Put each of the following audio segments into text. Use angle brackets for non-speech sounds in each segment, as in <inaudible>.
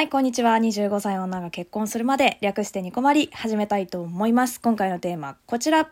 はい、こんにちは。25歳女が結婚するまで略してニコマリ始めたいと思います。今回のテーマ、こちら。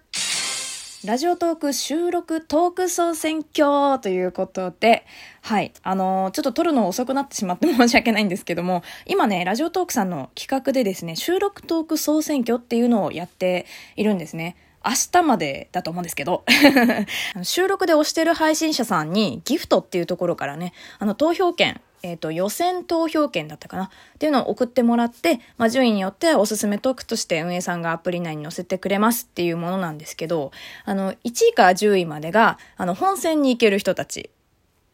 ラジオトーク収録トーク総選挙ということで、はい。あのーちょっと撮るの遅くなってしまって申し訳ないんですけども、今ね、ラジオトークさんの企画でですね、収録トーク総選挙っていうのをやっているんですね。明日までだと思うんですけど <laughs> 収録で押してる配信者さんにギフトっていうところからねあの投票券えっ、と、予選投票券だったかな？っていうのを送ってもらって、まあ、順位によってはおすすめトークとして運営さんがアプリ内に載せてくれますっていうものなんですけど、あの、1位から10位までが、あの、本戦に行ける人たち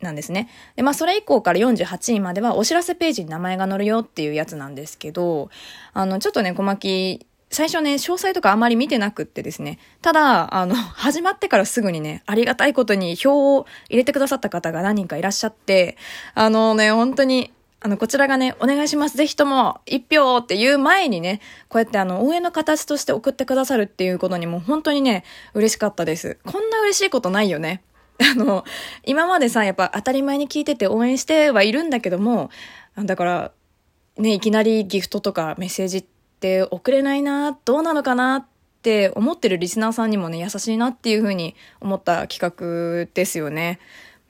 なんですね。で、まあ、それ以降から48位まではお知らせページに名前が載るよっていうやつなんですけど、あの、ちょっとね、小巻最初ね、詳細とかあまり見てなくってですね、ただ、あの、<laughs> 始まってからすぐにね、ありがたいことに票を入れてくださった方が何人かいらっしゃって、あのね、本当に、あの、こちらがね、お願いします。ぜひとも、一票っていう前にね、こうやってあの、応援の形として送ってくださるっていうことにも本当にね、嬉しかったです。こんな嬉しいことないよね。<laughs> あの、今までさ、やっぱ当たり前に聞いてて応援してはいるんだけども、だから、ね、いきなりギフトとかメッセージって送れないな、どうなのかなって思ってるリスナーさんにもね、優しいなっていうふうに思った企画ですよね。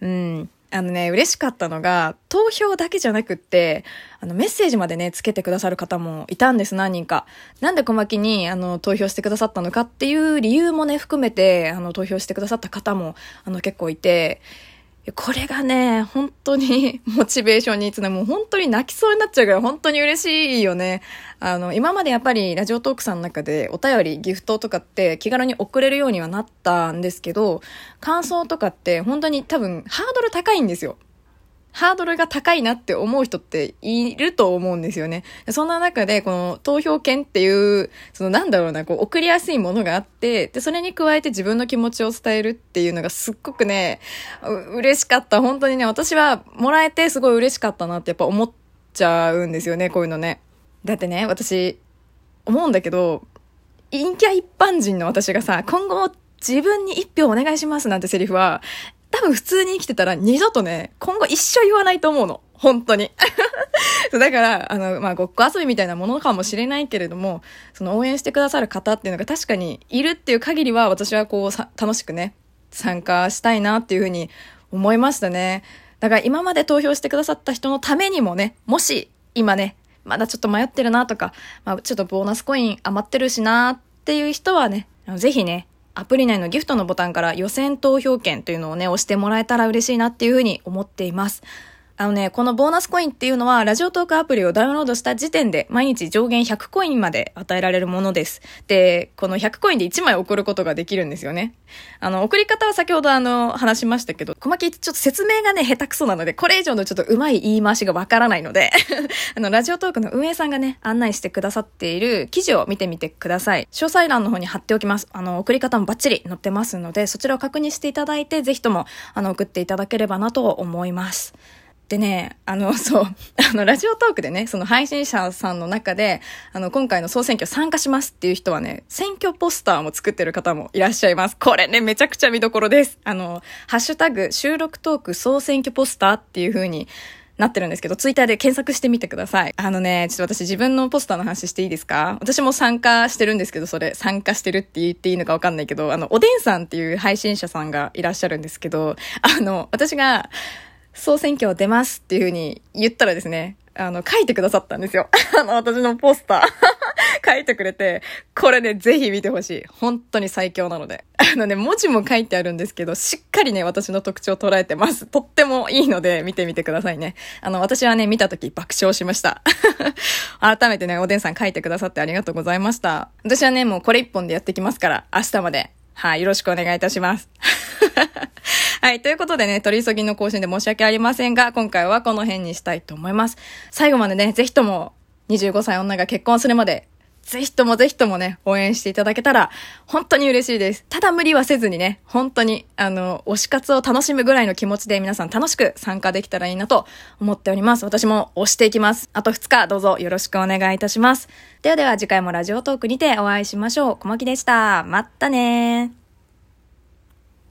うん。あのね、嬉しかったのが、投票だけじゃなくって、あの、メッセージまでね、つけてくださる方もいたんです、何人か。なんで小牧に、あの、投票してくださったのかっていう理由もね、含めて、あの、投票してくださった方も、あの、結構いて、これがね、本当に <laughs> モチベーションにつなもう本当に泣きそうになっちゃうから本当に嬉しいよね。あの、今までやっぱりラジオトークさんの中でお便り、ギフトとかって気軽に送れるようにはなったんですけど、感想とかって本当に多分ハードル高いんですよ。ハードルが高いなって思う人っていると思うんですよね。そんな中で、この投票権っていう、そのなんだろうな、こう送りやすいものがあって、で、それに加えて自分の気持ちを伝えるっていうのがすっごくね、嬉しかった。本当にね、私はもらえてすごい嬉しかったなってやっぱ思っちゃうんですよね、こういうのね。だってね、私、思うんだけど、陰キャ一般人の私がさ、今後自分に一票お願いしますなんてセリフは、多分普通に生きてたら二度とね、今後一生言わないと思うの。本当に。<laughs> だから、あの、まあ、ごっこ遊びみたいなものかもしれないけれども、その応援してくださる方っていうのが確かにいるっていう限りは、私はこう、楽しくね、参加したいなっていうふうに思いましたね。だから今まで投票してくださった人のためにもね、もし今ね、まだちょっと迷ってるなとか、まあ、ちょっとボーナスコイン余ってるしなっていう人はね、ぜひね、アプリ内のギフトのボタンから予選投票券というのをね、押してもらえたら嬉しいなっていうふうに思っています。あのね、このボーナスコインっていうのは、ラジオトークアプリをダウンロードした時点で、毎日上限100コインまで与えられるものです。で、この100コインで1枚送ることができるんですよね。あの、送り方は先ほどあの、話しましたけど、小牧ちょっと説明がね、下手くそなので、これ以上のちょっと上手い言い回しがわからないので、<laughs> あの、ラジオトークの運営さんがね、案内してくださっている記事を見てみてください。詳細欄の方に貼っておきます。あの、送り方もバッチリ載ってますので、そちらを確認していただいて、ぜひとも、あの、送っていただければなと思います。でね、あの、<laughs> そう、あの、ラジオトークでね、その配信者さんの中で、あの、今回の総選挙参加しますっていう人はね、選挙ポスターも作ってる方もいらっしゃいます。これね、めちゃくちゃ見どころです。あの、ハッシュタグ、収録トーク総選挙ポスターっていう風になってるんですけど、ツイッターで検索してみてください。あのね、ちょっと私自分のポスターの話していいですか？私も参加してるんですけど、それ、参加してるって言っていいのかわかんないけど、あの、おでんさんっていう配信者さんがいらっしゃるんですけど、あの、私が、総選挙出ますっていう風に言ったらですね、あの、書いてくださったんですよ。<laughs> あの、私のポスター。<laughs> 書いてくれて、これね、ぜひ見てほしい。本当に最強なので。あのね、文字も書いてあるんですけど、しっかりね、私の特徴を捉えてます。とってもいいので、見てみてくださいね。あの、私はね、見たとき爆笑しました。<laughs> 改めてね、おでんさん書いてくださってありがとうございました。私はね、もうこれ一本でやってきますから、明日まで。はい、よろしくお願いいたします。はい。ということでね、取り急ぎの更新で申し訳ありませんが、今回はこの辺にしたいと思います。最後までね、ぜひとも、25歳女が結婚するまで、ぜひともぜひともね、応援していただけたら、本当に嬉しいです。ただ無理はせずにね、本当に、あの、推し活を楽しむぐらいの気持ちで皆さん楽しく参加できたらいいなと思っております。私も推していきます。あと2日、どうぞよろしくお願いいたします。ではでは次回もラジオトークにてお会いしましょう。小牧でした。まったねー。